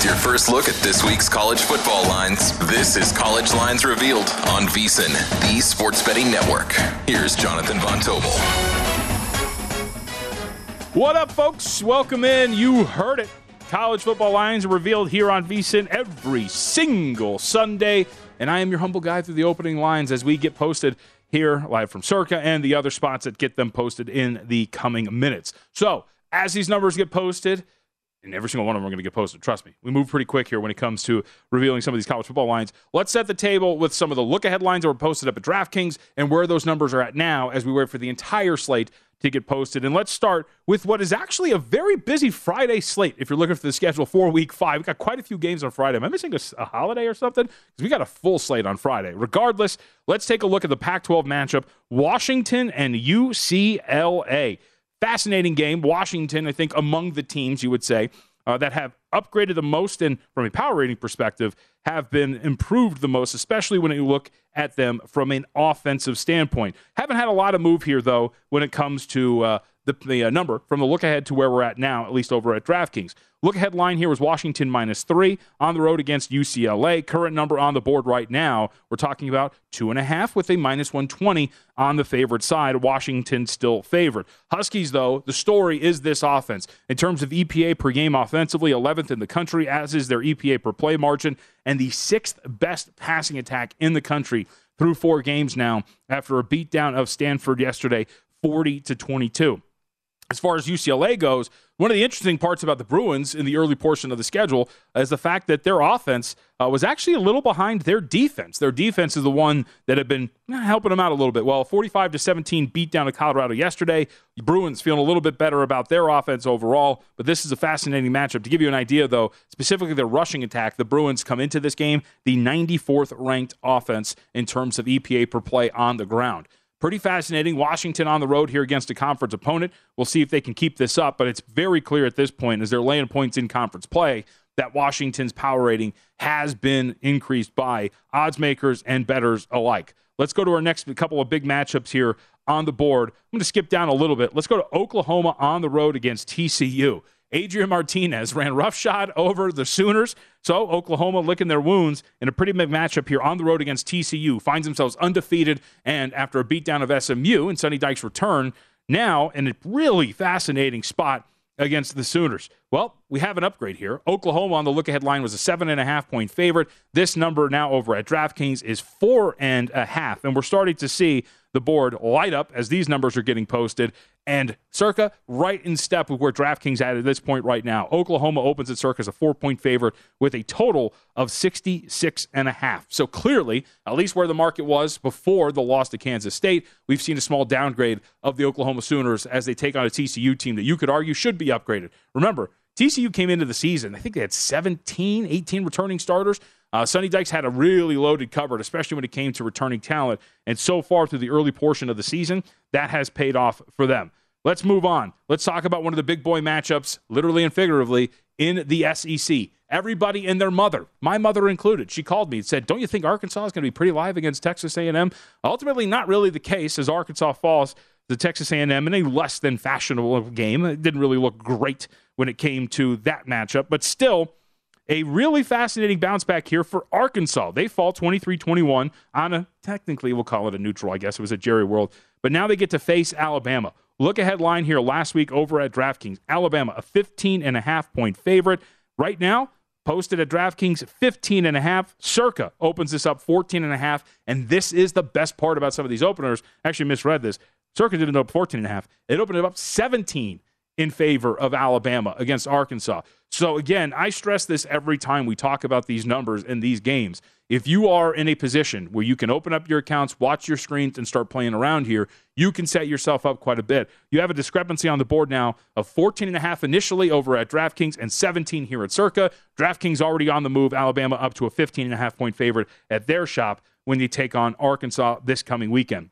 With your first look at this week's college football lines, this is College Lines Revealed on VSIN, the sports betting network. Here's Jonathan Von Tobel. What up, folks? Welcome in. You heard it. College football lines are revealed here on VSIN every single Sunday. And I am your humble guide through the opening lines as we get posted here live from Circa and the other spots that get them posted in the coming minutes. So, as these numbers get posted, and every single one of them are going to get posted. Trust me. We move pretty quick here when it comes to revealing some of these college football lines. Let's set the table with some of the look ahead lines that were posted up at DraftKings and where those numbers are at now as we wait for the entire slate to get posted. And let's start with what is actually a very busy Friday slate. If you're looking for the schedule for week five, we got quite a few games on Friday. Am I missing a, a holiday or something? Because we got a full slate on Friday. Regardless, let's take a look at the Pac 12 matchup Washington and UCLA. Fascinating game. Washington, I think, among the teams, you would say, uh, that have upgraded the most and from a power rating perspective have been improved the most, especially when you look at them from an offensive standpoint. Haven't had a lot of move here, though, when it comes to uh, the, the uh, number from the look ahead to where we're at now, at least over at DraftKings. Look ahead line here was Washington minus three on the road against UCLA. Current number on the board right now, we're talking about two and a half with a minus 120 on the favorite side. Washington still favored. Huskies, though, the story is this offense. In terms of EPA per game offensively, 11th in the country, as is their EPA per play margin, and the sixth best passing attack in the country through four games now after a beatdown of Stanford yesterday, 40 to 22 as far as UCLA goes, one of the interesting parts about the Bruins in the early portion of the schedule is the fact that their offense uh, was actually a little behind their defense. Their defense is the one that had been eh, helping them out a little bit. Well, 45 to 17 beat down to Colorado yesterday. The Bruins feeling a little bit better about their offense overall, but this is a fascinating matchup. To give you an idea, though, specifically their rushing attack, the Bruins come into this game the 94th ranked offense in terms of EPA per play on the ground. Pretty fascinating. Washington on the road here against a conference opponent. We'll see if they can keep this up, but it's very clear at this point as they're laying points in conference play that Washington's power rating has been increased by odds makers and bettors alike. Let's go to our next couple of big matchups here on the board. I'm going to skip down a little bit. Let's go to Oklahoma on the road against TCU. Adrian Martinez ran roughshod over the Sooners. So Oklahoma licking their wounds in a pretty big matchup here on the road against TCU. Finds themselves undefeated, and after a beatdown of SMU and Sonny Dykes' return, now in a really fascinating spot against the Sooners. Well, we have an upgrade here. Oklahoma on the look ahead line was a seven and a half point favorite. This number now over at DraftKings is four and a half. And we're starting to see the board light up as these numbers are getting posted. And circa right in step with where DraftKings at at this point right now. Oklahoma opens at circa as a four point favorite with a total of 66 and a half. So clearly, at least where the market was before the loss to Kansas State, we've seen a small downgrade of the Oklahoma Sooners as they take on a TCU team that you could argue should be upgraded. Remember, TCU came into the season, I think they had 17, 18 returning starters. Uh, Sonny Dykes had a really loaded cupboard, especially when it came to returning talent. And so far through the early portion of the season, that has paid off for them. Let's move on. Let's talk about one of the big boy matchups, literally and figuratively, in the SEC. Everybody and their mother, my mother included, she called me and said, "Don't you think Arkansas is going to be pretty live against Texas A&M?" Ultimately, not really the case, as Arkansas falls to Texas A&M in a less than fashionable game. It didn't really look great when it came to that matchup, but still a really fascinating bounce back here for Arkansas. They fall 23 21 on a, technically, we'll call it a neutral, I guess it was at Jerry World. But now they get to face Alabama. Look ahead line here last week over at DraftKings. Alabama, a 15 and a half point favorite. Right now, posted at DraftKings 15 and a half. Circa opens this up 14 and a half. And this is the best part about some of these openers. Actually misread this. Circa didn't open up 14 and a half. It opened it up 17 in favor of Alabama against Arkansas. So, again, I stress this every time we talk about these numbers in these games. If you are in a position where you can open up your accounts, watch your screens, and start playing around here, you can set yourself up quite a bit. You have a discrepancy on the board now of 14 and a half initially over at DraftKings and 17 here at Circa. DraftKings already on the move. Alabama up to a 15 and a half point favorite at their shop when they take on Arkansas this coming weekend.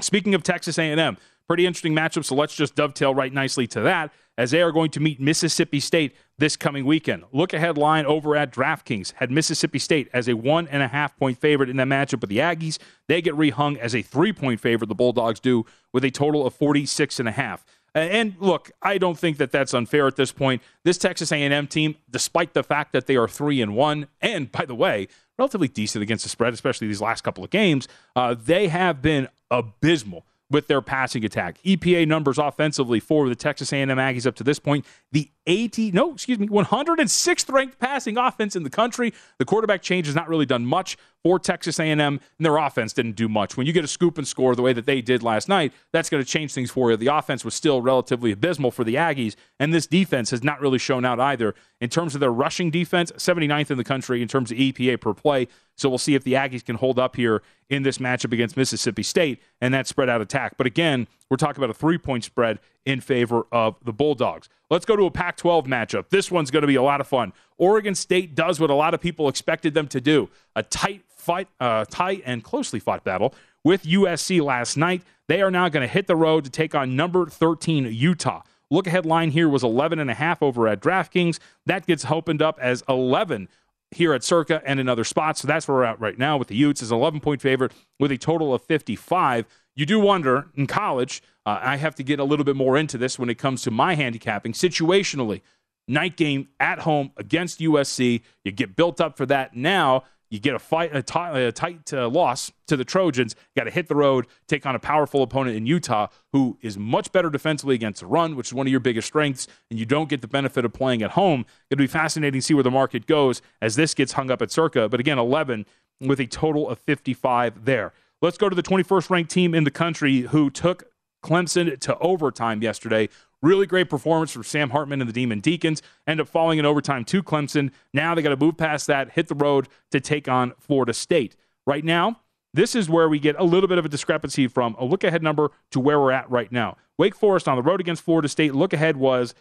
Speaking of Texas A&M, pretty interesting matchup. So let's just dovetail right nicely to that as they are going to meet Mississippi State this coming weekend. Look ahead line over at DraftKings had Mississippi State as a one and a half point favorite in that matchup with the Aggies. They get rehung as a three point favorite. The Bulldogs do with a total of 46 and a half. And look, I don't think that that's unfair at this point. This Texas A&M team, despite the fact that they are three and one, and by the way, relatively decent against the spread, especially these last couple of games, uh, they have been abysmal with their passing attack. EPA numbers offensively for the Texas A&M Aggies up to this point, the 80 no, excuse me, 106th ranked passing offense in the country. The quarterback change has not really done much for Texas A&M, and their offense didn't do much. When you get a scoop and score the way that they did last night, that's going to change things for you. The offense was still relatively abysmal for the Aggies, and this defense has not really shown out either. In terms of their rushing defense, 79th in the country in terms of EPA per play. So we'll see if the Aggies can hold up here in this matchup against Mississippi State and that spread out attack. But again, we're talking about a three point spread in favor of the Bulldogs. Let's go to a Pac 12 matchup. This one's going to be a lot of fun. Oregon State does what a lot of people expected them to do a tight fight, uh, tight and closely fought battle with USC last night. They are now going to hit the road to take on number 13 Utah. Look ahead line here was 11 and a half over at DraftKings. That gets opened up as 11 here at Circa and in other spots. So that's where we're at right now with the Utes is 11 point favorite with a total of 55. You do wonder in college, uh, I have to get a little bit more into this when it comes to my handicapping situationally. Night game at home against USC. You get built up for that. Now you get a fight, a, t- a tight uh, loss to the Trojans. Got to hit the road, take on a powerful opponent in Utah, who is much better defensively against the run, which is one of your biggest strengths. And you don't get the benefit of playing at home. It'll be fascinating to see where the market goes as this gets hung up at Circa. But again, 11 with a total of 55 there. Let's go to the 21st ranked team in the country who took Clemson to overtime yesterday. Really great performance from Sam Hartman and the Demon Deacons. End up falling in overtime to Clemson. Now they got to move past that, hit the road to take on Florida State. Right now, this is where we get a little bit of a discrepancy from a look ahead number to where we're at right now. Wake Forest on the road against Florida State. Look ahead was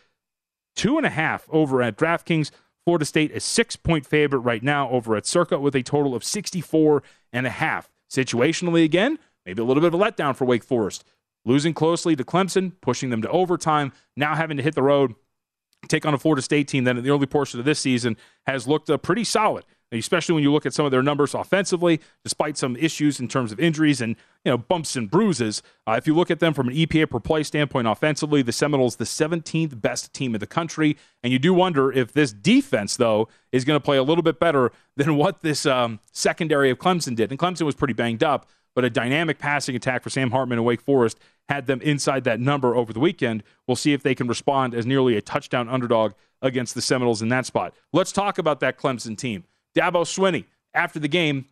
two and a half over at DraftKings. Florida State is six point favorite right now over at Circa with a total of 64 and a half. Situationally, again, maybe a little bit of a letdown for Wake Forest losing closely to Clemson, pushing them to overtime, now having to hit the road, take on a Florida State team that in the early portion of this season has looked uh, pretty solid. Especially when you look at some of their numbers offensively, despite some issues in terms of injuries and you know bumps and bruises. Uh, if you look at them from an EPA per play standpoint offensively, the Seminoles the 17th best team in the country, and you do wonder if this defense though is going to play a little bit better than what this um, secondary of Clemson did. And Clemson was pretty banged up, but a dynamic passing attack for Sam Hartman and Wake Forest had them inside that number over the weekend. We'll see if they can respond as nearly a touchdown underdog against the Seminoles in that spot. Let's talk about that Clemson team. Dabo Swinney, after the game,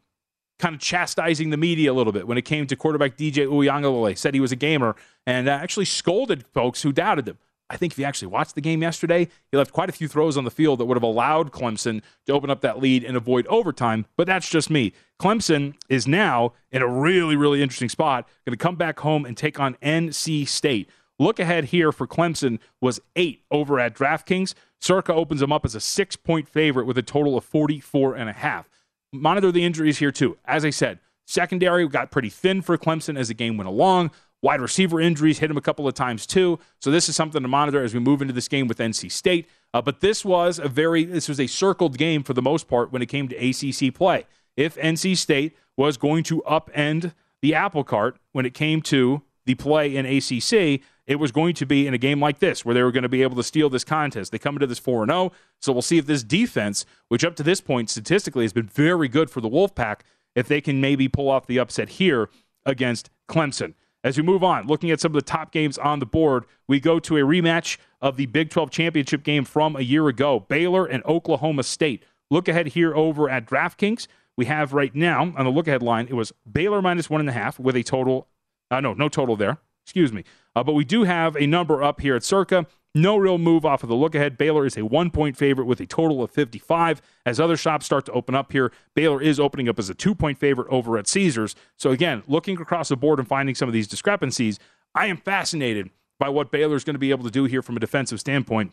kind of chastising the media a little bit when it came to quarterback DJ Uiagalelei, said he was a gamer and uh, actually scolded folks who doubted him. I think if you actually watched the game yesterday, he left quite a few throws on the field that would have allowed Clemson to open up that lead and avoid overtime. But that's just me. Clemson is now in a really, really interesting spot. Going to come back home and take on NC State. Look ahead here for Clemson was eight over at DraftKings. Circa opens them up as a six point favorite with a total of 44 and a half. Monitor the injuries here too. As I said, secondary got pretty thin for Clemson as the game went along. Wide receiver injuries hit him a couple of times too. So this is something to monitor as we move into this game with NC State. Uh, but this was a very this was a circled game for the most part when it came to ACC play. If NC State was going to upend the apple cart when it came to the play in ACC, it was going to be in a game like this where they were going to be able to steal this contest. They come into this 4 0. So we'll see if this defense, which up to this point statistically has been very good for the Wolfpack, if they can maybe pull off the upset here against Clemson. As we move on, looking at some of the top games on the board, we go to a rematch of the Big 12 championship game from a year ago Baylor and Oklahoma State. Look ahead here over at DraftKings. We have right now on the look ahead line, it was Baylor minus one and a half with a total, uh, no, no total there, excuse me. Uh, but we do have a number up here at Circa. No real move off of the look ahead. Baylor is a one point favorite with a total of 55. As other shops start to open up here, Baylor is opening up as a two point favorite over at Caesars. So, again, looking across the board and finding some of these discrepancies, I am fascinated by what Baylor is going to be able to do here from a defensive standpoint.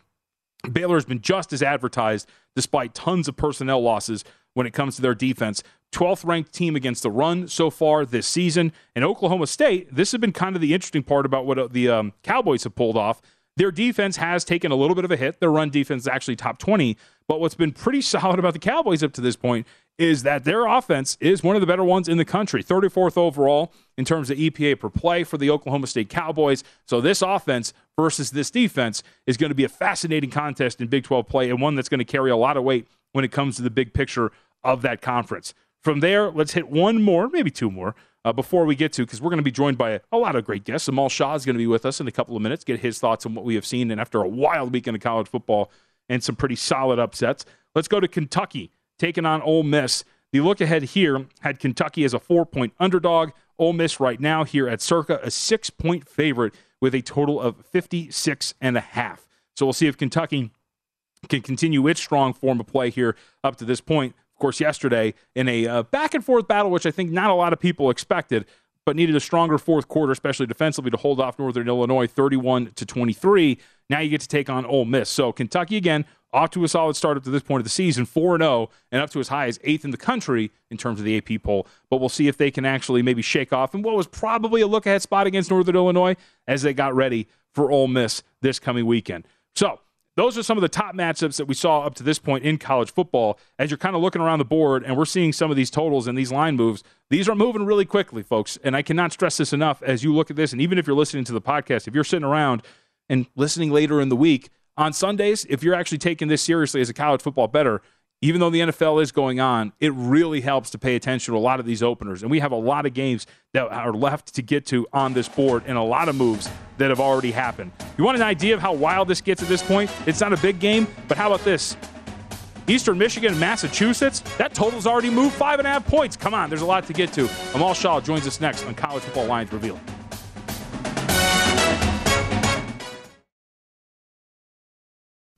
Baylor has been just as advertised despite tons of personnel losses when it comes to their defense. 12th ranked team against the run so far this season. And Oklahoma State, this has been kind of the interesting part about what uh, the um, Cowboys have pulled off. Their defense has taken a little bit of a hit. Their run defense is actually top 20. But what's been pretty solid about the Cowboys up to this point is that their offense is one of the better ones in the country. 34th overall in terms of EPA per play for the Oklahoma State Cowboys. So this offense versus this defense is going to be a fascinating contest in Big 12 play and one that's going to carry a lot of weight when it comes to the big picture of that conference. From there, let's hit one more, maybe two more, uh, before we get to, because we're going to be joined by a, lot of great guests. Amal Shaw is going to be with us in a couple of minutes, get his thoughts on what we have seen. And after a wild weekend of college football and some pretty solid upsets, let's go to Kentucky taking on Ole Miss. The look ahead here had Kentucky as a four point underdog. Ole Miss right now here at circa a six point favorite with a total of 56 and a half. So we'll see if Kentucky can continue its strong form of play here up to this point of course, yesterday in a uh, back and forth battle, which I think not a lot of people expected, but needed a stronger fourth quarter, especially defensively, to hold off Northern Illinois 31 to 23. Now you get to take on Ole Miss. So Kentucky again off to a solid start up to this point of the season, 4 0, and up to as high as eighth in the country in terms of the AP poll. But we'll see if they can actually maybe shake off and what was probably a look ahead spot against Northern Illinois as they got ready for Ole Miss this coming weekend. So those are some of the top matchups that we saw up to this point in college football. As you're kind of looking around the board and we're seeing some of these totals and these line moves, these are moving really quickly, folks. And I cannot stress this enough as you look at this. And even if you're listening to the podcast, if you're sitting around and listening later in the week, on Sundays, if you're actually taking this seriously as a college football bettor, even though the NFL is going on, it really helps to pay attention to a lot of these openers. And we have a lot of games that are left to get to on this board and a lot of moves that have already happened. You want an idea of how wild this gets at this point? It's not a big game, but how about this? Eastern Michigan, Massachusetts, that total's already moved five and a half points. Come on, there's a lot to get to. Amal Shaw joins us next on College Football Lines Revealed.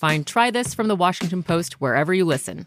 Find Try This from the Washington Post wherever you listen.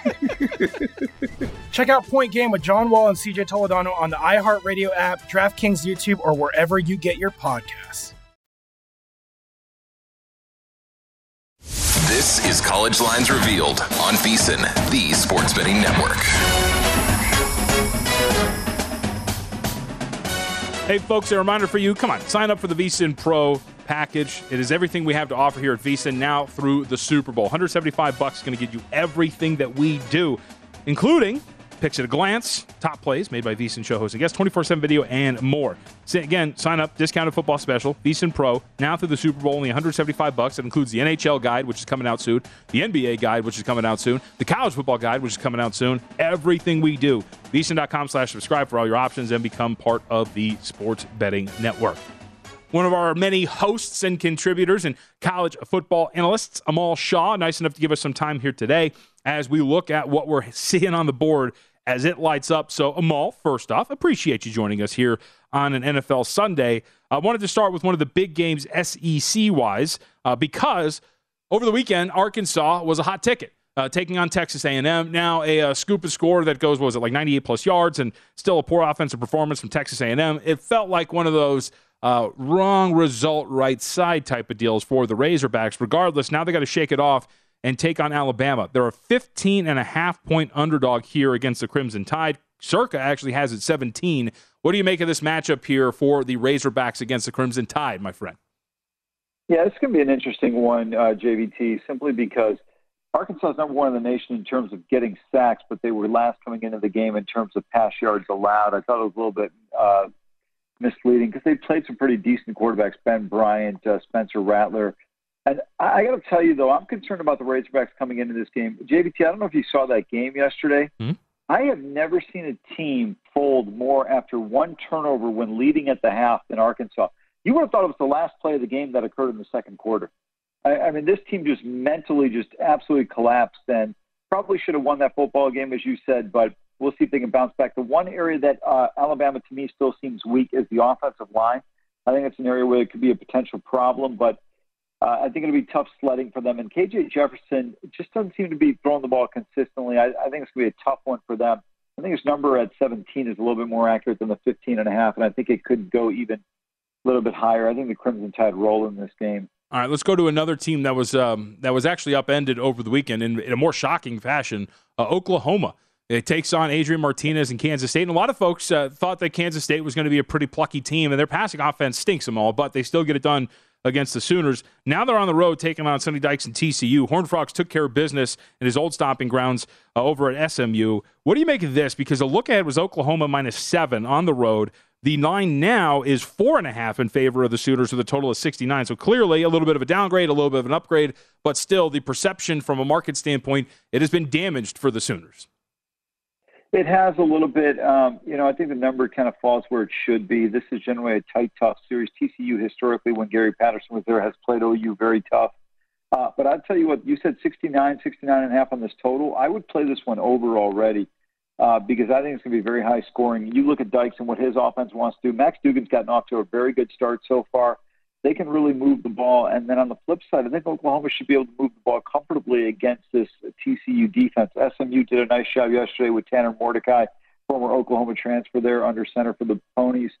Check out Point Game with John Wall and CJ Toledano on the iHeartRadio app, DraftKings YouTube, or wherever you get your podcasts. This is College Lines Revealed on VSIN, the sports betting network. Hey, folks, a reminder for you come on, sign up for the VSIN Pro package. It is everything we have to offer here at VSIN now through the Super Bowl. 175 bucks is going to get you everything that we do, including picks at a glance, top plays made by VSIN show hosts and guests, 24 7 video, and more. Again, sign up, discounted football special, VSIN Pro, now through the Super Bowl, only 175 bucks. It includes the NHL guide, which is coming out soon, the NBA guide, which is coming out soon, the college football guide, which is coming out soon. Everything we do. VSIN.com slash subscribe for all your options and become part of the sports betting network one of our many hosts and contributors and college football analysts, Amal Shaw, nice enough to give us some time here today as we look at what we're seeing on the board as it lights up. So, Amal, first off, appreciate you joining us here on an NFL Sunday. I wanted to start with one of the big games SEC wise uh, because over the weekend, Arkansas was a hot ticket. Uh, taking on Texas A&M. Now a, uh scoop and score that goes what was it like 98 plus yards and still a poor offensive performance from Texas A&M. It felt like one of those uh, wrong result, right side type of deals for the Razorbacks. Regardless, now they got to shake it off and take on Alabama. They're a 15 and a half point underdog here against the Crimson Tide. Circa actually has it 17. What do you make of this matchup here for the Razorbacks against the Crimson Tide, my friend? Yeah, it's going to be an interesting one, uh, JVT, simply because Arkansas is number one in the nation in terms of getting sacks, but they were last coming into the game in terms of pass yards allowed. I thought it was a little bit uh, misleading because they played some pretty decent quarterbacks, Ben Bryant, uh, Spencer Rattler. And I, I got to tell you, though, I'm concerned about the Razorbacks coming into this game. JVT, I don't know if you saw that game yesterday. Mhm. I have never seen a team fold more after one turnover when leading at the half than Arkansas. You would have thought it was the last play of the game that occurred in the second quarter. I, I mean, this team just mentally just absolutely collapsed and probably should have won that football game, as you said, but we'll see if they can bounce back. The one area that uh, Alabama, to me, still seems weak is the offensive line. I think it's an area where it could be a potential problem, but uh, I think it'll be tough sledding for them. And KJ Jefferson just doesn't seem to be throwing the ball consistently. I, I think it's going to be a tough one for them. I think his number at 17 is a little bit more accurate than the 15 and a half, and I think it could go even a little bit higher. I think the Crimson Tide roll in this game. All right, let's go to another team that was um, that was actually upended over the weekend in, in a more shocking fashion. Uh, Oklahoma. It takes on Adrian Martinez in Kansas State. And a lot of folks uh, thought that Kansas State was going to be a pretty plucky team, and their passing offense stinks them all, but they still get it done against the Sooners. Now they're on the road taking on Sonny Dykes and TCU. Horned Frogs took care of business in his old stomping grounds uh, over at SMU. What do you make of this? Because the look ahead was Oklahoma minus seven on the road. The line now is four and a half in favor of the Sooners with a total of 69. So clearly a little bit of a downgrade, a little bit of an upgrade, but still the perception from a market standpoint, it has been damaged for the Sooners. It has a little bit. Um, you know, I think the number kind of falls where it should be. This is generally a tight, tough series. TCU historically, when Gary Patterson was there, has played OU very tough. Uh, but I'll tell you what, you said 69, 69 and a half on this total. I would play this one over already. uh, because I think it's going to be very high scoring. You look at Dykes and what his offense wants to do. Max Duggan's gotten off to a very good start so far. They can really move the ball. And then on the flip side, I think Oklahoma should be able to move the ball comfortably against this TCU defense. SMU did a nice job yesterday with Tanner Mordecai, former Oklahoma transfer there under center for the Ponies.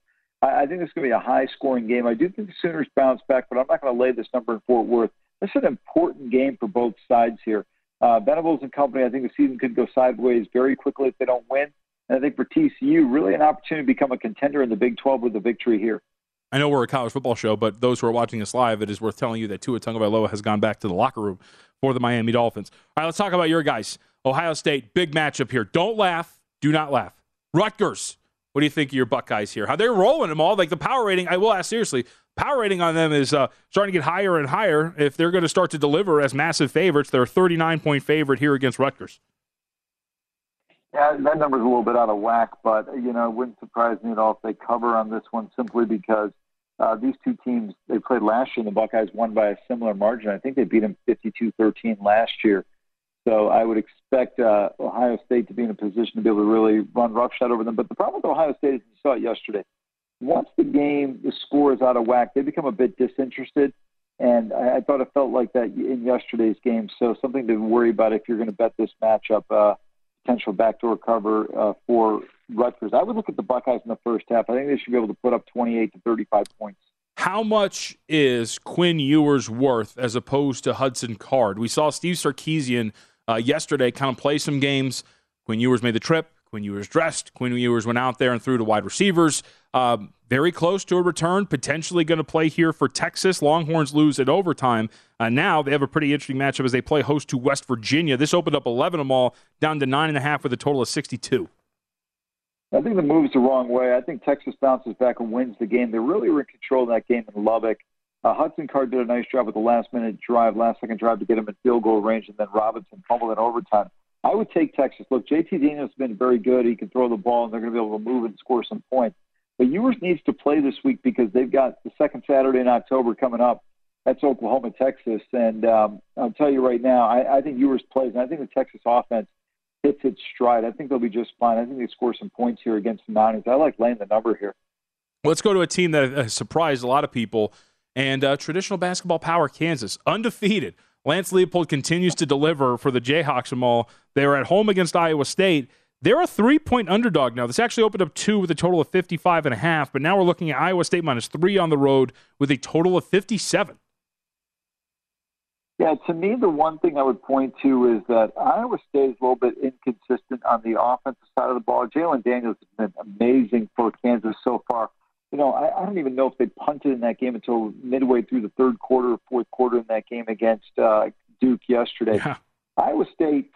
I, I think it's going to be a high scoring game. I do think the Sooners bounce back, but I'm not going to lay this number in Fort Worth. This is an important game for both sides here. Uh, Venables and company, I think the season could go sideways very quickly if they don't win. And I think for TCU, really an opportunity to become a contender in the Big 12 with a victory here. I know we're a college football show, but those who are watching us live, it is worth telling you that Tua Tagovailoa has gone back to the locker room for the Miami Dolphins. All right, let's talk about your guys. Ohio State, big matchup here. Don't laugh. Do not laugh. Rutgers. What do you think of your Buckeyes here? How they're rolling them all? Like the power rating, I will ask seriously. Power rating on them is uh, starting to get higher and higher. If they're going to start to deliver as massive favorites, they're a 39 point favorite here against Rutgers. Yeah, that number's a little bit out of whack, but you know, it wouldn't surprise me at all if they cover on this one simply because uh, these two teams they played last year, and the Buckeyes won by a similar margin. I think they beat them 52-13 last year. So I would expect uh, Ohio State to be in a position to be able to really run roughshod over them. But the problem with Ohio State is you saw it yesterday. Once the game, the score is out of whack, they become a bit disinterested. And I, I thought it felt like that in yesterday's game. So something to worry about if you're going to bet this matchup. Uh, potential backdoor cover uh, for Rutgers. I would look at the Buckeyes in the first half. I think they should be able to put up 28 to 35 points. How much is Quinn Ewers worth as opposed to Hudson Card? We saw Steve Sarkisian uh, yesterday kind of play some games. Quinn Ewers made the trip. Quinn Ewers dressed. Quinn Ewers went out there and threw to wide receivers. Um, very close to a return, potentially going to play here for Texas. Longhorns lose at overtime. Uh, now they have a pretty interesting matchup as they play host to West Virginia. This opened up 11 of them all, down to 9.5 with a total of 62. I think the move's the wrong way. I think Texas bounces back and wins the game. They really were in control of that game in Lubbock. Uh, Hudson Card did a nice job with the last minute drive, last second drive to get him in field goal range, and then Robinson fumbled in overtime. I would take Texas. Look, JT Daniels has been very good. He can throw the ball, and they're going to be able to move and score some points. But Ewers needs to play this week because they've got the second Saturday in October coming up. That's Oklahoma, Texas. And um, I'll tell you right now, I, I think Ewers plays, and I think the Texas offense hits its stride. I think they'll be just fine. I think they score some points here against the Niners. I like laying the number here. Let's go to a team that has surprised a lot of people and uh, traditional basketball power, Kansas, undefeated. Lance Leipold continues to deliver for the Jayhawks from all. They were at home against Iowa State. They're a three point underdog now. This actually opened up two with a total of 55 and a half, but now we're looking at Iowa State minus three on the road with a total of 57. Yeah, to me, the one thing I would point to is that Iowa State is a little bit inconsistent on the offensive side of the ball. Jalon Daniels has been amazing for Kansas so far. You know, I, I don't even know if they punted in that game until midway through the third quarter or fourth quarter in that game against uh, Duke yesterday. Yeah. Iowa State,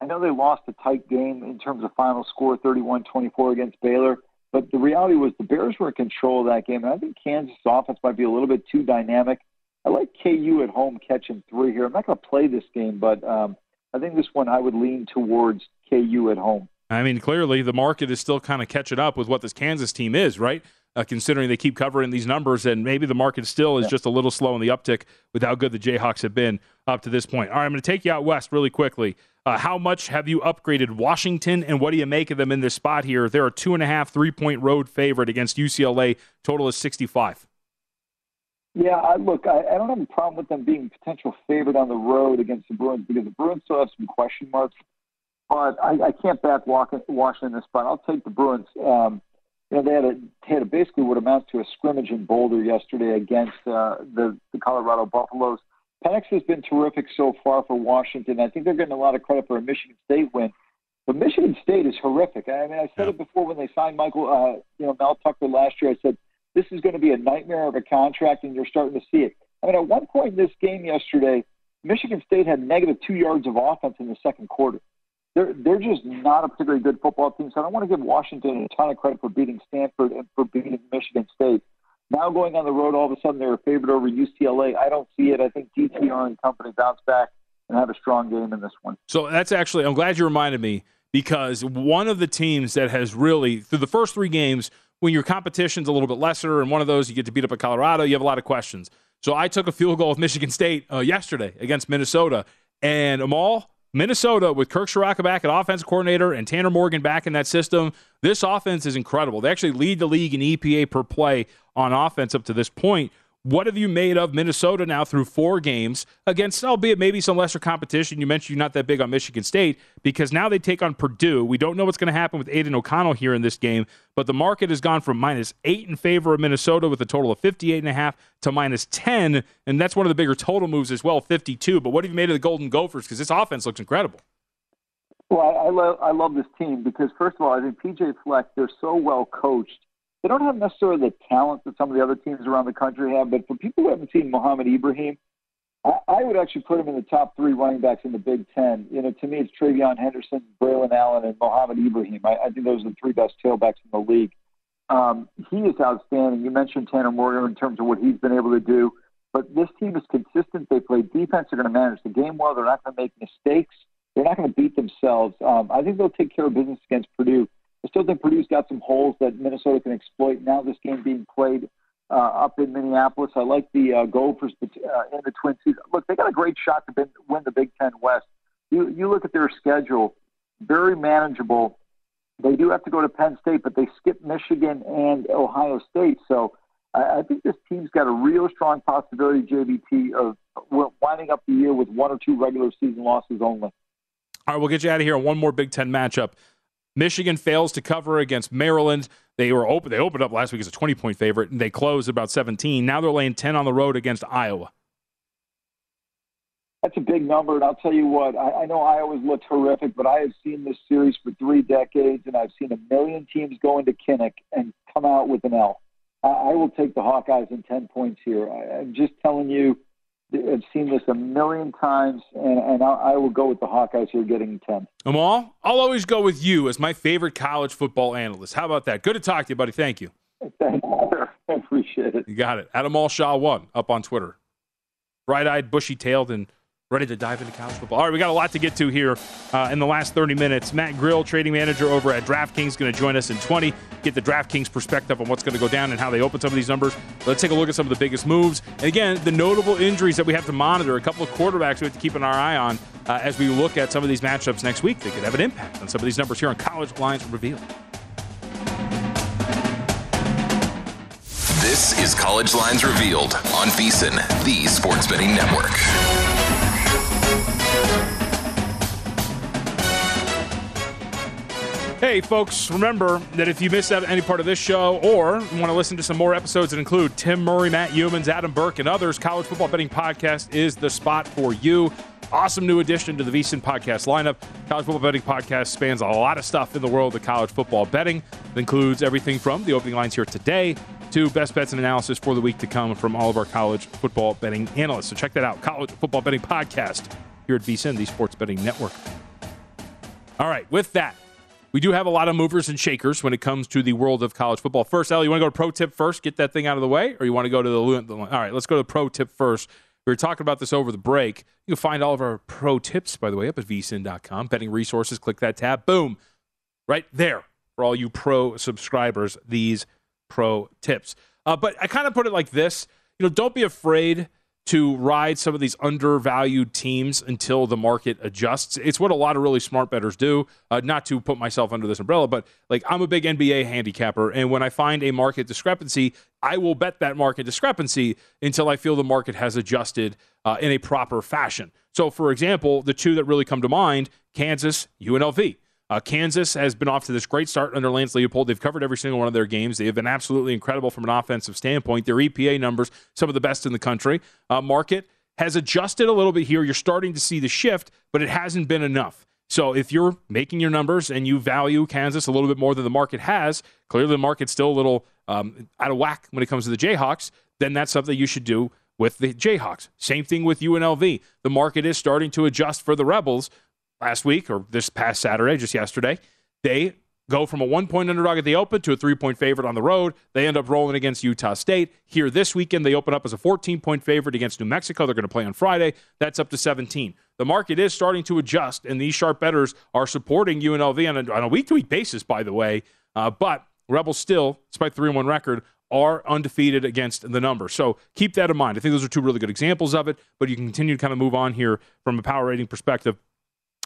I know they lost a tight game in terms of final score, 31-24 against Baylor. But the reality was the Bears were in control of that game. And I think Kansas' offense might be a little bit too dynamic. I like KU at home catching three here. I'm not going to play this game, but um, I think this one I would lean towards KU at home. I mean, clearly the market is still kind of catching up with what this Kansas team is, right? Uh, considering they keep covering these numbers, and maybe the market still is Yeah. just a little slow in the uptick with how good the Jayhawks have been up to this point. All right, I'm going to take you out west really quickly. Uh, how much have you upgraded Washington, and what do you make of them in this spot here? They're a two and a half, three point road favorite against UCLA. Total is 65. Yeah, I, look, I, I don't have a problem with them being potential favorite on the road against the Bruins because the Bruins still have some question marks. But I, I can't back Washington in this spot. I'll take the Bruins. Um, you know, they had a they had a basically what amounts to a scrimmage in Boulder yesterday against uh, the the Colorado Buffaloes. Penix has been terrific so far for Washington. I think they're getting a lot of credit for a Michigan State win. But Michigan State is horrific. I mean, I said it before when they signed Michael, uh, you know, Mel Tucker last year. I said this is going to be a nightmare of a contract, and you're starting to see it. I mean, at one point in this game yesterday, Michigan State had negative two yards of offense in the second quarter. They're they're just not a particularly good football team. So I don't want to give Washington a ton of credit for beating Stanford and for beating Michigan State. Now going on the road, all of a sudden they're a favorite over UCLA. I don't see it. I think DTR and company bounce back and have a strong game in this one. So that's actually, I'm glad you reminded me because one of the teams that has really, through the first three games, when your competition's a little bit lesser, and one of those you get to beat up at Colorado, you have a lot of questions. So I took a field goal with Michigan State uh, yesterday against Minnesota, and Amal, Minnesota, with Kirk Ciarrocca back at offensive coordinator and Tanner Morgan back in that system, this offense is incredible. They actually lead the league in EPA per play on offense up to this point. What have you made of Minnesota now through four games against, albeit maybe some lesser competition? You mentioned you're not that big on Michigan State because now they take on Purdue. We don't know what's going to happen with Aidan O'Connell here in this game, but the market has gone from minus eight in favor of Minnesota with a total of 58 and a half to minus 10, and that's one of the bigger total moves as well, 52. But what have you made of the Golden Gophers? Because this offense looks incredible. Well, I, I love I love this team because first of all, I think PJ Fleck they're so well coached they don't have necessarily the talent that some of the other teams around the country have. But for people who haven't seen Mohamed Ibrahim, I, I would actually put him in the top three running backs in the Big Ten. You know, to me, it's TreVeyon Henderson, Braylon Allen, and Mohamed Ibrahim. I, I think those are the three best tailbacks in the league. Um, he is outstanding. You mentioned Tanner Morgan in terms of what he's been able to do. But this team is consistent. They play defense. They're going to manage the game well. They're not going to make mistakes. They're not going to beat themselves. Um, I think they'll take care of business against Purdue. I still think Purdue's got some holes that Minnesota can exploit. Now this game being played uh, up in Minneapolis, I like the uh, Gophers uh, in the Twin Cities. Look, they got a great shot to win the Big Ten West. You you look at their schedule, very manageable. They do have to go to Penn State, but they skip Michigan and Ohio State. So I, I think this team's got a real strong possibility, JVT, of winding up the year with one or two regular season losses only. All right, we'll get you out of here on one more Big Ten matchup. Michigan fails to cover against Maryland. They were open. They opened up last week as a 20 point favorite, and they closed about 17. Now they're laying 10 on the road against Iowa. That's a big number, and I'll tell you what. I, I know Iowa's looked horrific, but I have seen this series for three decades, and I've seen a million teams go into Kinnick and come out with an L. I, I will take the Hawkeyes in 10 points here. I, I'm just telling you I've seen this a million times, and, and I, I will go with the Hawkeyes here getting 10. Amal, I'll always go with you as my favorite college football analyst. How about that? Good to talk to you, buddy. Thank you. Thank you. I appreciate it. You got it. Adam Shaw1 up on Twitter. Bright eyed, bushy tailed, and ready to dive into college football. All right, we got a lot to get to here uh, in the last 30 minutes. Matt Grill, trading manager over at DraftKings, going to join us in 20. Get the DraftKings perspective on what's going to go down and how they open some of these numbers. Let's take a look at some of the biggest moves. And again, the notable injuries that we have to monitor. A couple of quarterbacks we have to keep an eye on uh, as we look at some of these matchups next week. They could have an impact on some of these numbers here on College Lines Revealed. This is College Lines Revealed on VSIN, the Sports Betting Network. Hey, folks, remember that if you missed out any part of this show or want to listen to some more episodes that include Tim Murray, Matt Youmans, Adam Burke, and others, College Football Betting Podcast is the spot for you. Awesome new addition to the VSIN podcast lineup. College Football Betting Podcast spans a lot of stuff in the world of college football betting. It includes everything from the opening lines here today to best bets and analysis for the week to come from all of our college football betting analysts. So check that out, College Football Betting Podcast here at VSIN, the Sports Betting Network. All right, with that, we do have a lot of movers and shakers when it comes to the world of college football. First, Ellie, you want to go to pro tip first, get that thing out of the way, or you want to go to the, all right? Let's go to the pro tip first. We were talking about this over the break. You can find all of our pro tips, by the way, up at vsin.com. Betting resources, click that tab. Boom. Right there for all you pro subscribers, these pro tips. Uh, but I kind of put it like this you know, don't be afraid to ride some of these undervalued teams until the market adjusts. It's what a lot of really smart bettors do. Uh, not to put myself under this umbrella, but like I'm a big NBA handicapper, and when I find a market discrepancy, I will bet that market discrepancy until I feel the market has adjusted uh, in a proper fashion. So, for example, the two that really come to mind Kansas, UNLV. Uh, Kansas has been off to this great start under Lance Leipold. They've covered every single one of their games. They have been absolutely incredible from an offensive standpoint. Their EPA numbers, some of the best in the country. Uh, market has adjusted a little bit here. You're starting to see the shift, but it hasn't been enough. So if you're making your numbers and you value Kansas a little bit more than the market has, clearly the market's still a little um, out of whack when it comes to the Jayhawks, then that's something you should do with the Jayhawks. Same thing with UNLV. The market is starting to adjust for the Rebels, last week or this past Saturday, just yesterday, they go from a one point underdog at the Open to a three point favorite on the road. They end up rolling against Utah State. Here this weekend, they open up as a 14 point favorite against New Mexico. They're going to play on Friday. That's up to 17. The market is starting to adjust, and these sharp bettors are supporting UNLV on a week to week basis, by the way. Uh, but Rebels still, despite 3 1 record, are undefeated against the number. So keep that in mind. I think those are two really good examples of it, but you can continue to kind of move on here from a power rating perspective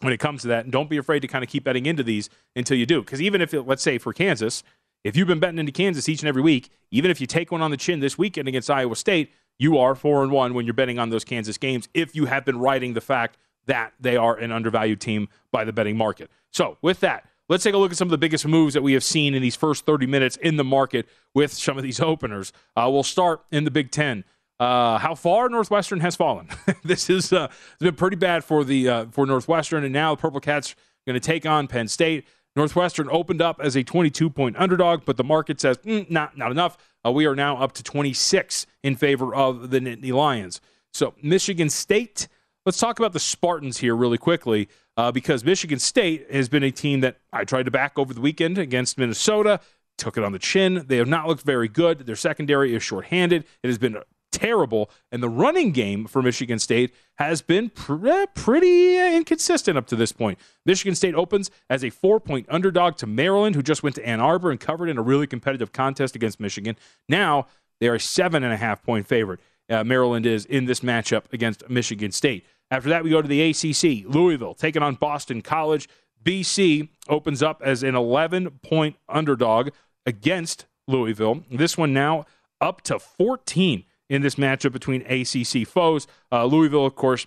when it comes to that. And don't be afraid to kind of keep betting into these until you do. Because even if, it, let's say, for Kansas, if you've been betting into Kansas each and every week, even if you take one on the chin this weekend against Iowa State, you are four and one when you're betting on those Kansas games. If you have been riding the fact that they are an undervalued team by the betting market. So with that, let's take a look at some of the biggest moves that we have seen in these first 30 minutes in the market with some of these openers. Uh, we'll start in the Big Ten. Uh, how far Northwestern has fallen. this is uh, it's been pretty bad for the uh, for Northwestern, and now the Purple Cats are going to take on Penn State. Northwestern opened up as a 22 point underdog, but the market says mm, not not enough. Uh, we are now up to 26 in favor of the Nittany Lions. So Michigan State. Let's talk about the Spartans here really quickly, uh, because Michigan State has been a team that I tried to back over the weekend against Minnesota. Took it on the chin. They have not looked very good. Their secondary is shorthanded. It has been terrible. And the running game for Michigan State has been pr- eh, pretty uh, inconsistent up to this point. Michigan State opens as a four point underdog to Maryland, who just went to Ann Arbor and covered in a really competitive contest against Michigan. Now they are a seven and a half point favorite. Uh, Maryland is in this matchup against Michigan State. After that, we go to the ACC. Louisville taking on Boston College. BC opens up as an 11 point underdog against Louisville. This one now up to 14 in this matchup between ACC foes. Uh, Louisville, of course,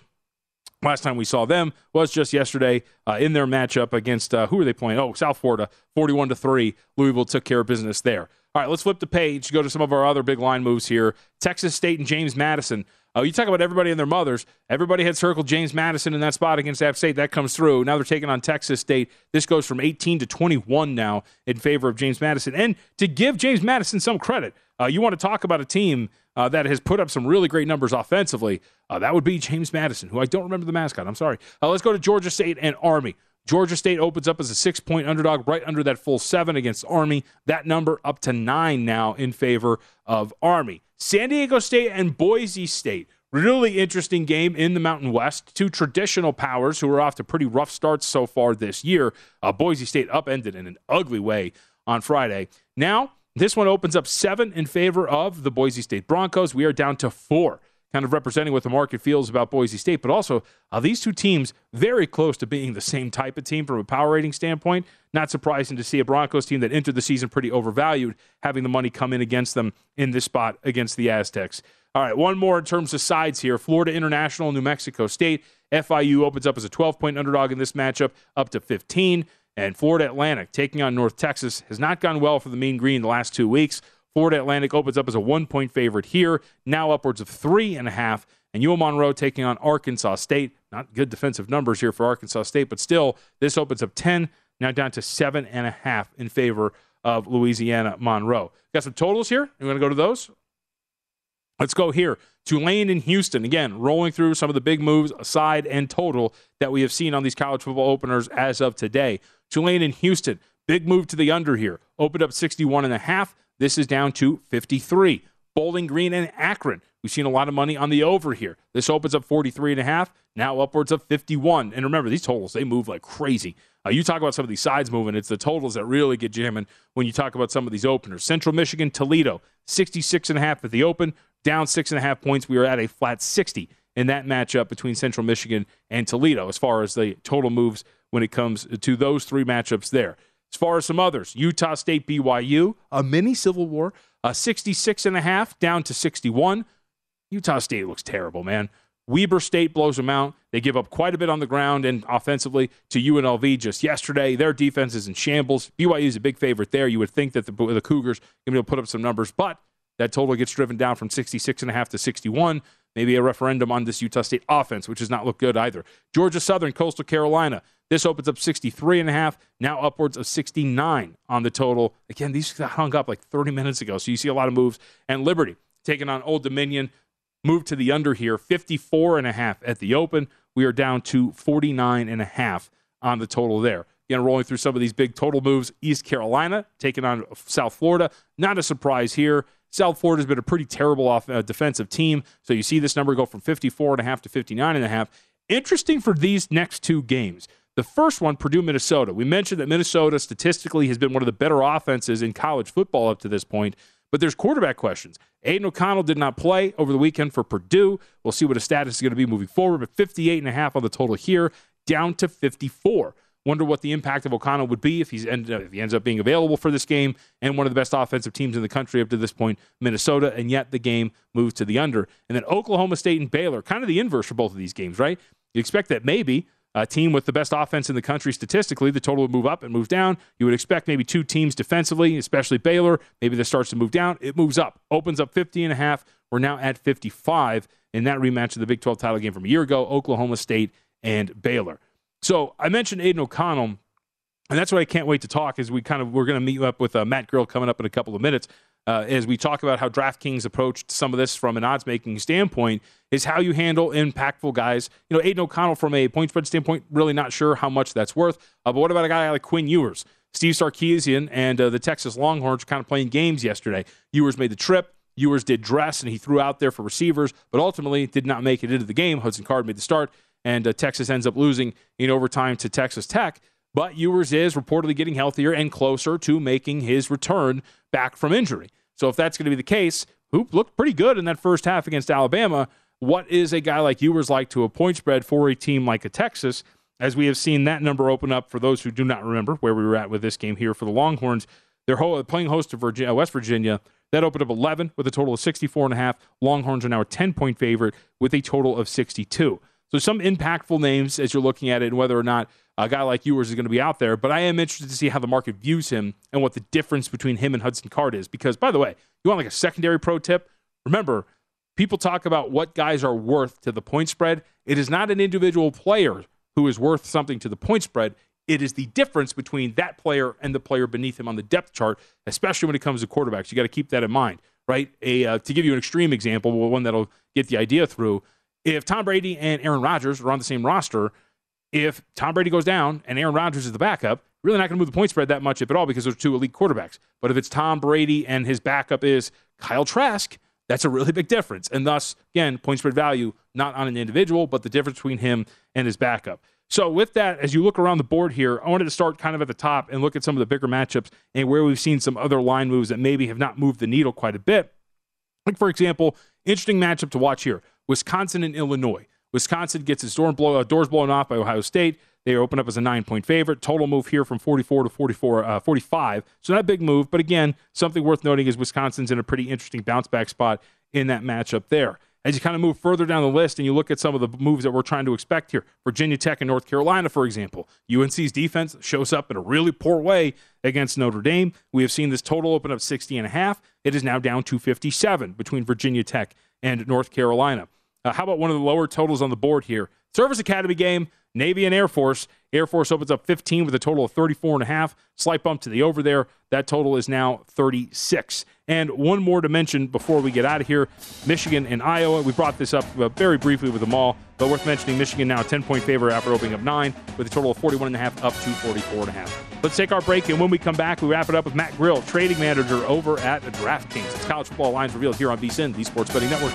last time we saw them was just yesterday uh, in their matchup against uh, who are they playing? Oh, South Florida, 41 to 3. Louisville took care of business there. All right, let's flip the page, go to some of our other big line moves here. Texas State and James Madison. Uh, you talk about everybody and their mothers. Everybody had circled James Madison in that spot against App State. That comes through. Now they're taking on Texas State. This goes from 18 to 21 now in favor of James Madison. And to give James Madison some credit, uh, you want to talk about a team uh, that has put up some really great numbers offensively. Uh, that would be James Madison, who I don't remember the mascot. I'm sorry. Uh, let's go to Georgia State and Army. Georgia State opens up as a six point underdog, right under that full seven against Army. That number up to nine now in favor of Army. San Diego State and Boise State. Really interesting game in the Mountain West. Two traditional powers who are off to pretty rough starts so far this year. Uh, Boise State upended in an ugly way on Friday. Now, this one opens up seven in favor of the Boise State Broncos. We are down to four, kind of representing what the market feels about Boise State. But also, uh, these two teams very close to being the same type of team from a power rating standpoint. Not surprising to see a Broncos team that entered the season pretty overvalued, having the money come in against them in this spot against the Aztecs. All right, one more in terms of sides here. Florida International, New Mexico State. FIU opens up as a 12 point underdog in this matchup, up to 15. And Florida Atlantic taking on North Texas has not gone well for the Mean Green the last two weeks. Florida Atlantic opens up as a one point favorite here, now upwards of three and a half. And UL Monroe taking on Arkansas State. Not good defensive numbers here for Arkansas State, but still, this opens up 10, now down to seven and a half in favor of Louisiana Monroe. Got some totals here. You want to go to those? Let's go here. Tulane and Houston, again, rolling through some of the big moves aside and total that we have seen on these college football openers as of today. Tulane and Houston, big move to the under here. Opened up 61 and a half. This is down to 53. Bowling Green and Akron. We've seen a lot of money on the over here. This opens up 43 and a half, now upwards of 51. And remember, these totals, they move like crazy. Uh, you talk about some of these sides moving, it's the totals that really get jamming when you talk about some of these openers. Central Michigan, Toledo, 66 and a half at the open, down six and a half points. We are at a flat 60 in that matchup between Central Michigan and Toledo as far as the total moves when it comes to those three matchups there. As far as some others, Utah State BYU, a mini civil war, a 66 and a half down to 61. Utah State looks terrible, man. Weber State blows them out. They give up quite a bit on the ground and offensively to UNLV just yesterday. Their defense is in shambles. BYU is a big favorite there. You would think that the, the Cougars able to put up some numbers, but that total gets driven down from 66 and a half to 61 maybe a referendum on this Utah State offense, which does not look good either. Georgia Southern, Coastal Carolina. This opens up 63 and a half, now upwards of 69 on the total. Again, these hung up like 30 minutes ago, so you see a lot of moves. And Liberty taking on Old Dominion, move to the under here, 54 and a half at the open. We are down to 49 and a half on the total there. Again, rolling through some of these big total moves. East Carolina taking on South Florida. Not a surprise here. South Florida has been a pretty terrible off, uh, defensive team. So you see this number go from 54.5 to 59.5. Interesting for these next two games. The first one, Purdue, Minnesota. We mentioned that Minnesota statistically has been one of the better offenses in college football up to this point, but there's quarterback questions. Aidan O'Connell did not play over the weekend for Purdue. We'll see what his status is going to be moving forward, but 58.5 on the total here. down to 54. Wonder what the impact of O'Connell would be if, he's end, uh, if he ends up being available for this game and one of the best offensive teams in the country up to this point, Minnesota, and yet the game moves to the under. And then Oklahoma State and Baylor, kind of the inverse for both of these games, right? You expect that maybe a team with the best offense in the country statistically, the total would move up and move down. You would expect maybe two teams defensively, especially Baylor. Maybe this starts to move down. It moves up, opens up 50 and a half. We're now at 55 in that rematch of the Big 12 title game from a year ago, Oklahoma State and Baylor. So I mentioned Aidan O'Connell, and that's why I can't wait to talk. As we kind of we're going to meet up with uh, Matt Grill coming up in a couple of minutes. Uh, as we talk about how DraftKings approached some of this from an odds making standpoint, is how you handle impactful guys. You know, Aidan O'Connell from a point spread standpoint, really not sure how much that's worth. Uh, but what about a guy like Quinn Ewers? Steve Sarkisian and uh, the Texas Longhorns kind of playing games yesterday. Ewers made the trip. Ewers did dress and he threw out there for receivers, but ultimately did not make it into the game. Hudson Card made the start and uh, Texas ends up losing in overtime to Texas Tech. But Ewers is reportedly getting healthier and closer to making his return back from injury. So if that's going to be the case, Hoop looked pretty good in that first half against Alabama. What is a guy like Ewers like to a point spread for a team like a Texas? As we have seen that number open up for those who do not remember where we were at with this game here for the Longhorns. They're playing host to Virginia, West Virginia. That opened up 11 with a total of 64 and a half. Longhorns are now a 10 point favorite with a total of 62. So some impactful names as you're looking at it and whether or not a guy like Ewers is going to be out there. But I am interested to see how the market views him and what the difference between him and Hudson Card is. Because, by the way, you want like a secondary pro tip? Remember, people talk about what guys are worth to the point spread. It is not an individual player who is worth something to the point spread. It is the difference between that player and the player beneath him on the depth chart, especially when it comes to quarterbacks. You got to keep that in mind, right? A uh, to give you an extreme example, one that'll get the idea through if Tom Brady and Aaron Rodgers are on the same roster, if Tom Brady goes down and Aaron Rodgers is the backup, really not going to move the point spread that much, if at all, because they're two elite quarterbacks. But if it's Tom Brady and his backup is Kyle Trask, that's a really big difference. And thus, again, point spread value, not on an individual, but the difference between him and his backup. So, with that, as you look around the board here, I wanted to start kind of at the top and look at some of the bigger matchups and where we've seen some other line moves that maybe have not moved the needle quite a bit. Like, for example, interesting matchup to watch here Wisconsin and Illinois. Wisconsin gets its door blow, uh, doors blown off by Ohio State. They open up as a nine point favorite. Total move here from 44 to 44, uh, 45. So not a big move, but again, something worth noting is Wisconsin's in a pretty interesting bounce back spot in that matchup there. As you kind of move further down the list and you look at some of the moves that we're trying to expect here, Virginia Tech and North Carolina, for example, UNC's defense shows up in a really poor way against Notre Dame. We have seen this total open up 60 and a half. It is now down to 57 between Virginia Tech and North Carolina. Uh, how about one of the lower totals on the board here? Service Academy game, Navy and Air Force. Air Force opens up 15 with a total of 34 and a half. Slight bump to the over there. That total is now 36. And one more to mention before we get out of here Michigan and Iowa. We brought this up uh, very briefly with them all, but worth mentioning Michigan now 10 point favorite after opening up nine with a total of 41 and a half up to 44 and a half. Let's take our break, and when we come back, we wrap it up with Matt Grill, trading manager over at DraftKings. It's college football lines revealed here on VSIN, the Sports Betting Network.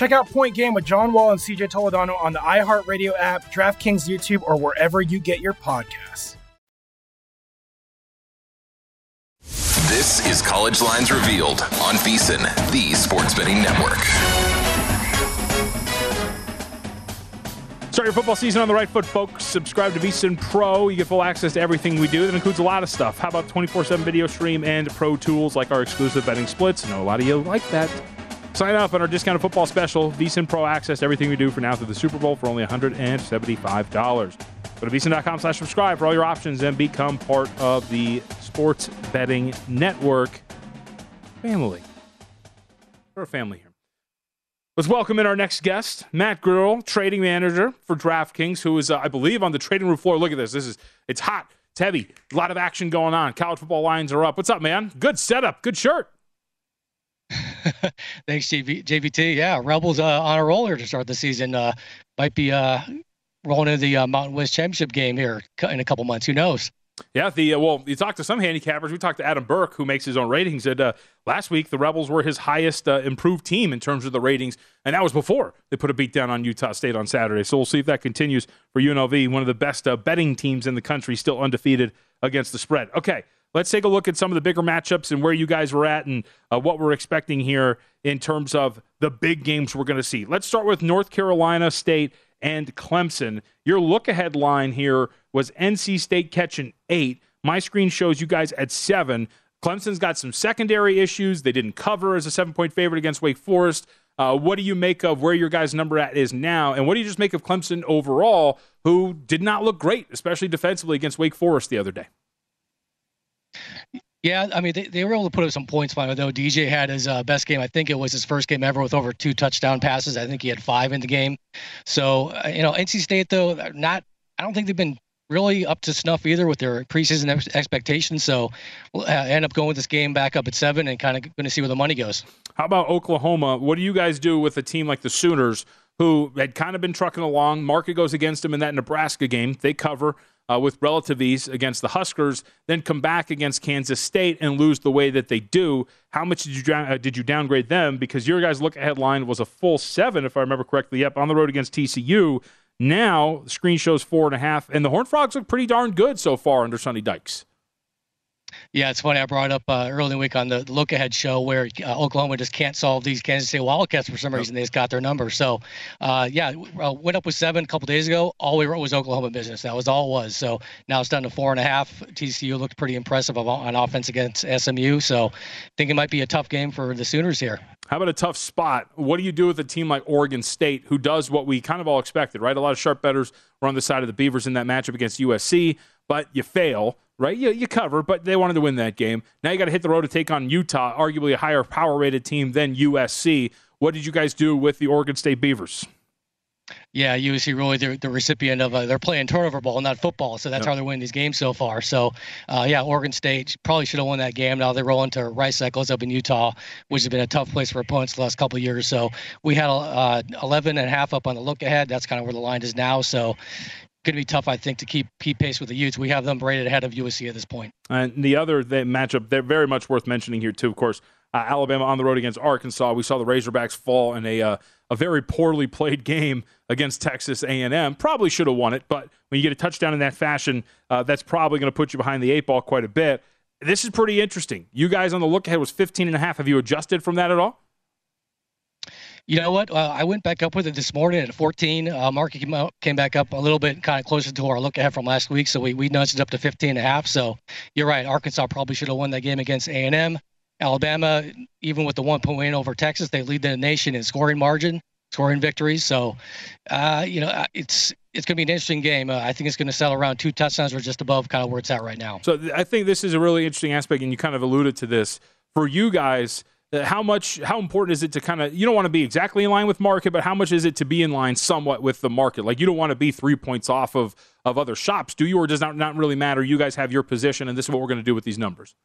Check out Point Game with John Wall and CJ Toledano on the iHeartRadio app, DraftKings YouTube, or wherever you get your podcasts. This is College Lines Revealed on VSIN, the Sports Betting Network. Start your football season on the right foot, folks. Subscribe to VSIN Pro. You get full access to everything we do. That includes a lot of stuff. How about 24 7 video stream and pro tools like our exclusive betting splits? I know a lot of you like that. Sign up on our discounted football special, VSIN Pro access everything we do for now through the Super Bowl for only $175. Go to VSIN.com slash subscribe for all your options and become part of the sports betting network family. We're a family here. Let's welcome in our next guest, Matt Grill, trading manager for DraftKings, who is, uh, I believe, on the trading room floor. Look at this. This is it's hot. It's heavy. A lot of action going on. College football lines are up. What's up, man? Good setup. Good shirt. Thanks, JV, JVT. Yeah, Rebels uh, on a roll here to start the season. Uh, might be uh, rolling into the uh, Mountain West Championship game here in a couple months. Who knows? Yeah, the uh, well, you talked to some handicappers. We talked to Adam Burke, who makes his own ratings. Said uh, last week the Rebels were his highest improved team in terms of the ratings, and that was before they put a beat down on Utah State on Saturday. So we'll see if that continues for UNLV, one of the best betting teams in the country, still undefeated against the spread. Okay, let's take a look at some of the bigger matchups and where you guys were at and uh, what we're expecting here in terms of the big games we're going to see. Let's start with North Carolina State and Clemson. Your look ahead line here was NC State catching eight. My screen shows you guys at seven. Clemson's got some secondary issues. They didn't cover as a seven point favorite against Wake Forest. Uh, what do you make of where your guys' number at is now? And what do you just make of Clemson overall, who did not look great, especially defensively against Wake Forest the other day? Yeah, I mean, they, they were able to put up some points finally, though. DJ had his uh, best game. I think it was his first game ever with over two touchdown passes. I think he had five in the game. So, uh, you know, NC State, though, not, I don't think they've been really up to snuff either with their preseason expectations. So we'll uh, end up going with this game back up at seven and kind of going to see where the money goes. How about Oklahoma? What do you guys do with a team like the Sooners, who had kind of been trucking along? Market goes against them in that Nebraska game. They cover uh, with relative ease against the Huskers, then come back against Kansas State and lose the way that they do. How much did you uh, did you downgrade them? Because your guys' look ahead line was a full seven, if I remember correctly. Yep, on the road against TCU. Now the screen shows four and a half, and the Horned Frogs look pretty darn good so far under Sonny Dykes. Yeah, it's funny. I brought up uh, early in the week on the look ahead show where uh, Oklahoma just can't solve these Kansas State Wildcats for some reason. They just got their number. So, uh, yeah, uh, went up with seven a couple days ago. All we wrote was Oklahoma business. That was all it was. So now it's down to four and a half. TCU looked pretty impressive on offense against SMU. So, I think it might be a tough game for the Sooners here. How about a tough spot? What do you do with a team like Oregon State, who does what we kind of all expected, right? A lot of sharp bettors were on the side of the Beavers in that matchup against USC, but you fail right? You, you cover, but they wanted to win that game. Now you got to hit the road to take on Utah, arguably a higher power rated team than USC. What did you guys do with the Oregon State Beavers? Yeah, USC really the, the recipient of a, they're playing turnover ball, not football, so that's yep. how they're winning these games so far. So, uh, yeah, Oregon State probably should have won that game. Now they're rolling to Rice Eccles up in Utah, which has been a tough place for opponents the last couple of years. So we had uh, 11 and a half up on the look ahead. That's kind of where the line is now. So, going to be tough, I think, to keep keep pace with the Utes. We have them rated ahead of USC at this point. And the other the matchup, they're very much worth mentioning here too. Of course, uh, Alabama on the road against Arkansas. We saw the Razorbacks fall in a uh, a very poorly played game against Texas A&M. Probably should have won it, but when you get a touchdown in that fashion, uh, that's probably going to put you behind the eight ball quite a bit. This is pretty interesting. You guys on the look ahead was 15 and a half. Have you adjusted from that at all? You know what? Uh, I went back up with it this morning at 14. Uh, market came, out, came back up a little bit, kind of closer to our look ahead from last week. So we, we nudged it up to 15 and a half. So you're right. Arkansas probably should have won that game against A&M. Alabama, even with the one point win over Texas, they lead the nation in scoring margin, scoring victories. So, uh, you know, uh, it's it's going to be an interesting game. Uh, I think it's going to settle around two touchdowns or just above kind of where it's at right now. So I think this is a really interesting aspect, and you kind of alluded to this for you guys. Uh, how much, how important is it to kind of, you don't want to be exactly in line with market, but how much is it to be in line somewhat with the market? Like you don't want to be three points off of, of other shops, do you? Or does not, not really matter? You guys have your position, and this is what we're going to do with these numbers.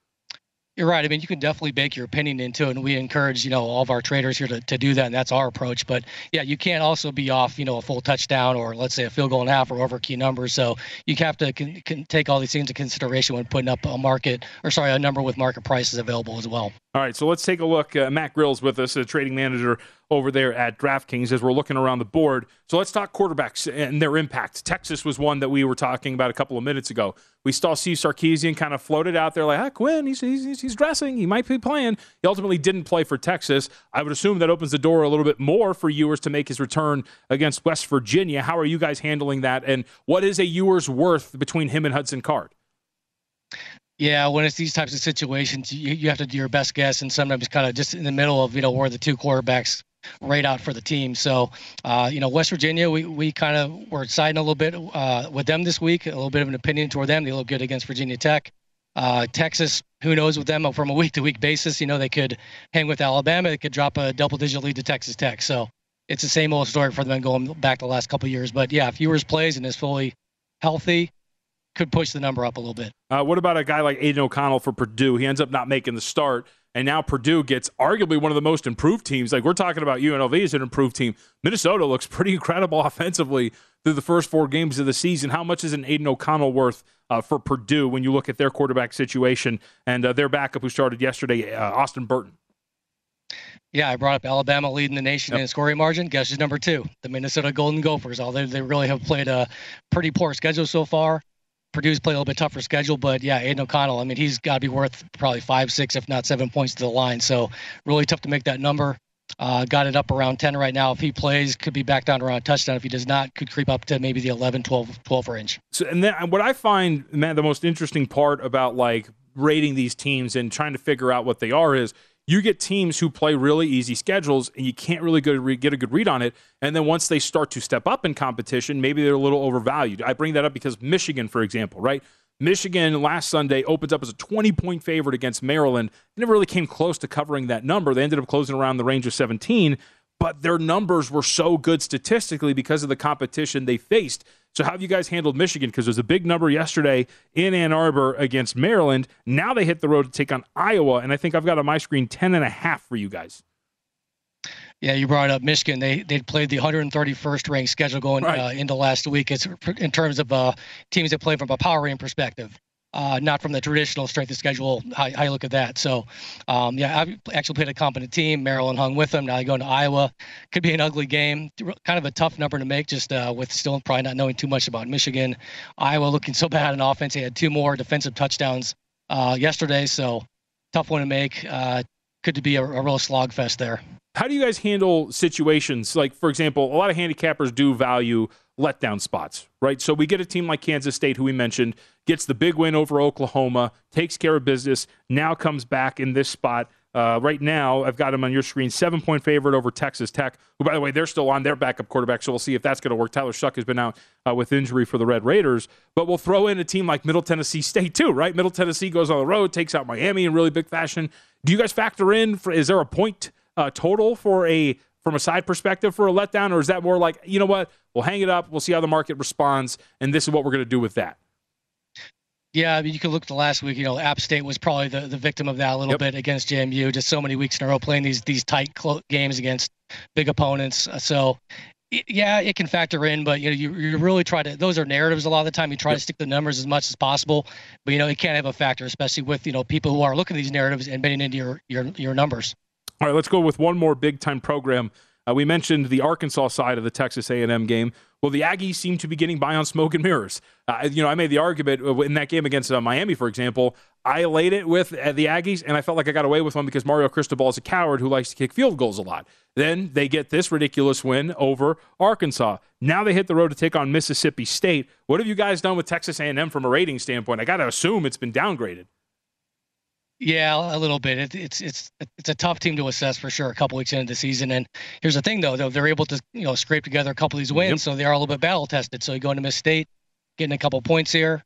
You're right. I mean, you can definitely bake your opinion into it, and we encourage you know all of our traders here to, to do that, and that's our approach. But yeah, you can't also be off you know a full touchdown or let's say a field goal and a half or over key numbers. So you have to can, can take all these things into consideration when putting up a market or sorry a number with market prices available as well. All right, so let's take a look. Uh, Matt Grill's with us, a trading manager over there at DraftKings, as we're looking around the board. So let's talk quarterbacks and their impact. Texas was one that we were talking about a couple of minutes ago. We saw Steve Sarkisian kind of floated out there like, ah, Quinn, he's, he's, he's dressing. He might be playing. He ultimately didn't play for Texas. I would assume that opens the door a little bit more for Ewers to make his return against West Virginia. How are you guys handling that? And what is a Ewers worth between him and Hudson Card? Yeah, when it's these types of situations, you, you have to do your best guess, and sometimes kind of just in the middle of you know where the two quarterbacks rate out for the team. So, uh, you know, West Virginia, we, we kind of were siding a little bit uh, with them this week, a little bit of an opinion toward them. They look good against Virginia Tech. Uh, Texas, who knows with them from a week to week basis? You know, they could hang with Alabama, they could drop a double digit lead to Texas Tech. So it's the same old story for them going back the last couple years. But yeah, if Ewers plays and is fully healthy, could push the number up a little bit. Uh, what about a guy like Aidan O'Connell for Purdue? He ends up not making the start, and now Purdue gets arguably one of the most improved teams. Like we're talking about UNLV as an improved team. Minnesota looks pretty incredible offensively through the first four games of the season. How much is an Aidan O'Connell worth uh, for Purdue when you look at their quarterback situation and uh, their backup who started yesterday, uh, Austin Burton? Yeah, I brought up Alabama leading the nation yep. in scoring margin. Guess who's number two? The Minnesota Golden Gophers. Although they really have played a pretty poor schedule so far, Purdue's played a little bit tougher schedule, but yeah, Aidan O'Connell, I mean, he's got to be worth probably five, six, if not seven points to the line. So really tough to make that number. Uh, got it up around 10 right now. If he plays, could be back down around touchdown. If he does not, could creep up to maybe the 11, 12, 12 range. So, and then what I find, man, the most interesting part about like rating these teams and trying to figure out what they are is you get teams who play really easy schedules and you can't really get a good read on it. And then once they start to step up in competition, maybe they're a little overvalued. I bring that up because Michigan, for example, right? Michigan last Sunday opens up as a 20 point favorite against Maryland. They never really came close to covering that number. They ended up closing around the range of 17, but their numbers were so good statistically because of the competition they faced so, how have you guys handled Michigan? Because there's a big number yesterday in Ann Arbor against Maryland. Now they hit the road to take on Iowa, and I think I've got on my screen 10 and a half for you guys. Yeah, you brought up Michigan. They they played the 131st ranked schedule going right. uh, into last week. It's in terms of uh, teams that play from a power rank perspective uh, not from the traditional strength of schedule. How, how you look at that? So, um, yeah, I actually played a competent team. Maryland hung with them. Now you go into Iowa. Could be an ugly game. Kind of a tough number to make, just uh, with still probably not knowing too much about Michigan. Iowa looking so bad in offense. They had two more defensive touchdowns uh, yesterday, so tough one to make. Uh, could be a, a real slogfest there. How do you guys handle situations like, for example, a lot of handicappers do value letdown spots, right? So we get a team like Kansas State, who we mentioned, gets the big win over Oklahoma, takes care of business, now comes back in this spot. Uh, right now, I've got them on your screen, seven point favorite over Texas Tech, who, by the way, they're still on their backup quarterback, so we'll see if that's going to work. Tyler Shough has been out uh, with injury for the Red Raiders, but we'll throw in a team like Middle Tennessee State, too, right? Middle Tennessee goes on the road, takes out Miami in really big fashion. Do you guys factor in, for, is there a point uh, total for a from a side perspective for a letdown, or is that more like, you know what, we'll hang it up, we'll see how the market responds, and this is what we're going to do with that? Yeah, I mean, you can look at the last week. You know, App State was probably the, the victim of that a little yep. bit against JMU. Just so many weeks in a row playing these these tight clo- games against big opponents. Uh, so, yeah, it can factor in, but you know, you, you really try to. Those are narratives a lot of the time. You try yep. to stick the numbers as much as possible, but you know, it can't have a factor, especially with you know people who are looking at these narratives and betting into your your your numbers. All right, let's go with one more big time program Uh, we mentioned the Arkansas side of the Texas A&M game. Well, the Aggies seem to be getting by on smoke and mirrors. Uh, you know, I made the argument in that game against uh, Miami, for example. I laid it with uh, the Aggies, and I felt like I got away with one because Mario Cristobal is a coward who likes to kick field goals a lot. Then they get this ridiculous win over Arkansas. Now they hit the road to take on Mississippi State. What have you guys done with Texas A&M from a rating standpoint? I got to assume it's been downgraded. Yeah, a little bit. It, it's it's it's a tough team to assess for sure. A couple weeks into the season, and here's the thing though, though they're able to you know scrape together a couple of these wins, yep. so they are a little bit battle tested. So you go into Miss State, getting a couple points here.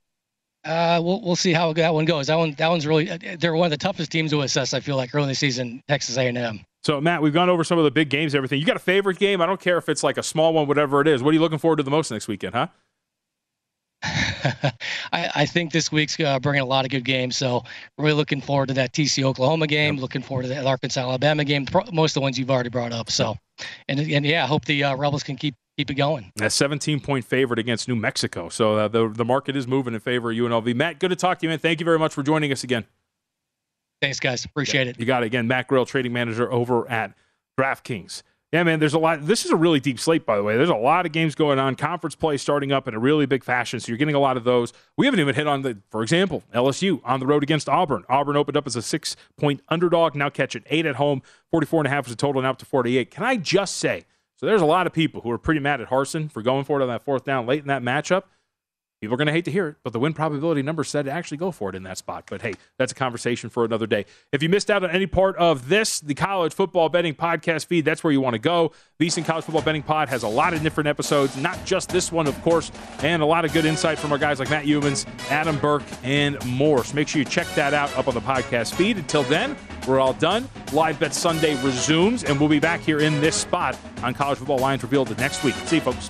Uh, we'll we'll see how that one goes. That one that one's really they're one of the toughest teams to assess. I feel like early in the season, Texas A&M. So Matt, we've gone over some of the big games, everything. You got a favorite game? I don't care if it's like a small one, whatever it is. What are you looking forward to the most next weekend, huh? I, I, think this week's uh, bringing a lot of good games. So really looking forward to that TC Oklahoma game. Yep. Looking forward to that Arkansas Alabama game. Most of the ones you've already brought up. So, and and yeah, I hope the uh, Rebels can keep keep it going. A 17 point favorite against New Mexico. So uh, the the market is moving in favor of UNLV. Matt, good to talk to you, man. Thank you very much for joining us again. Thanks, guys. Appreciate yeah, it. You got it again. Matt Grill, trading manager over at DraftKings. Yeah, man, there's a lot. This is a really deep slate, by the way. There's a lot of games going on. Conference play starting up in a really big fashion, so you're getting a lot of those. We haven't even hit on the, for example, LSU on the road against Auburn. Auburn opened up as a six point underdog, now catching eight at home. 44 and a half is the total, now up to 48. Can I just say, so there's a lot of people who are pretty mad at Harsin for going for it on that fourth down late in that matchup. People are going to hate to hear it, but the win probability number said to actually go for it in that spot. But hey, that's a conversation for another day. If you missed out on any part of this, the college football betting podcast feed, that's where you want to go. VSiN College Football Betting Pod has a lot of different episodes, not just this one, of course, and a lot of good insight from our guys like Matt Youmans, Adam Burke, and more. So make sure you check that out up on the podcast feed. Until then, we're all done. Live Bet Sunday resumes, and we'll be back here in this spot on College Football Lines Revealed next week. See you, folks.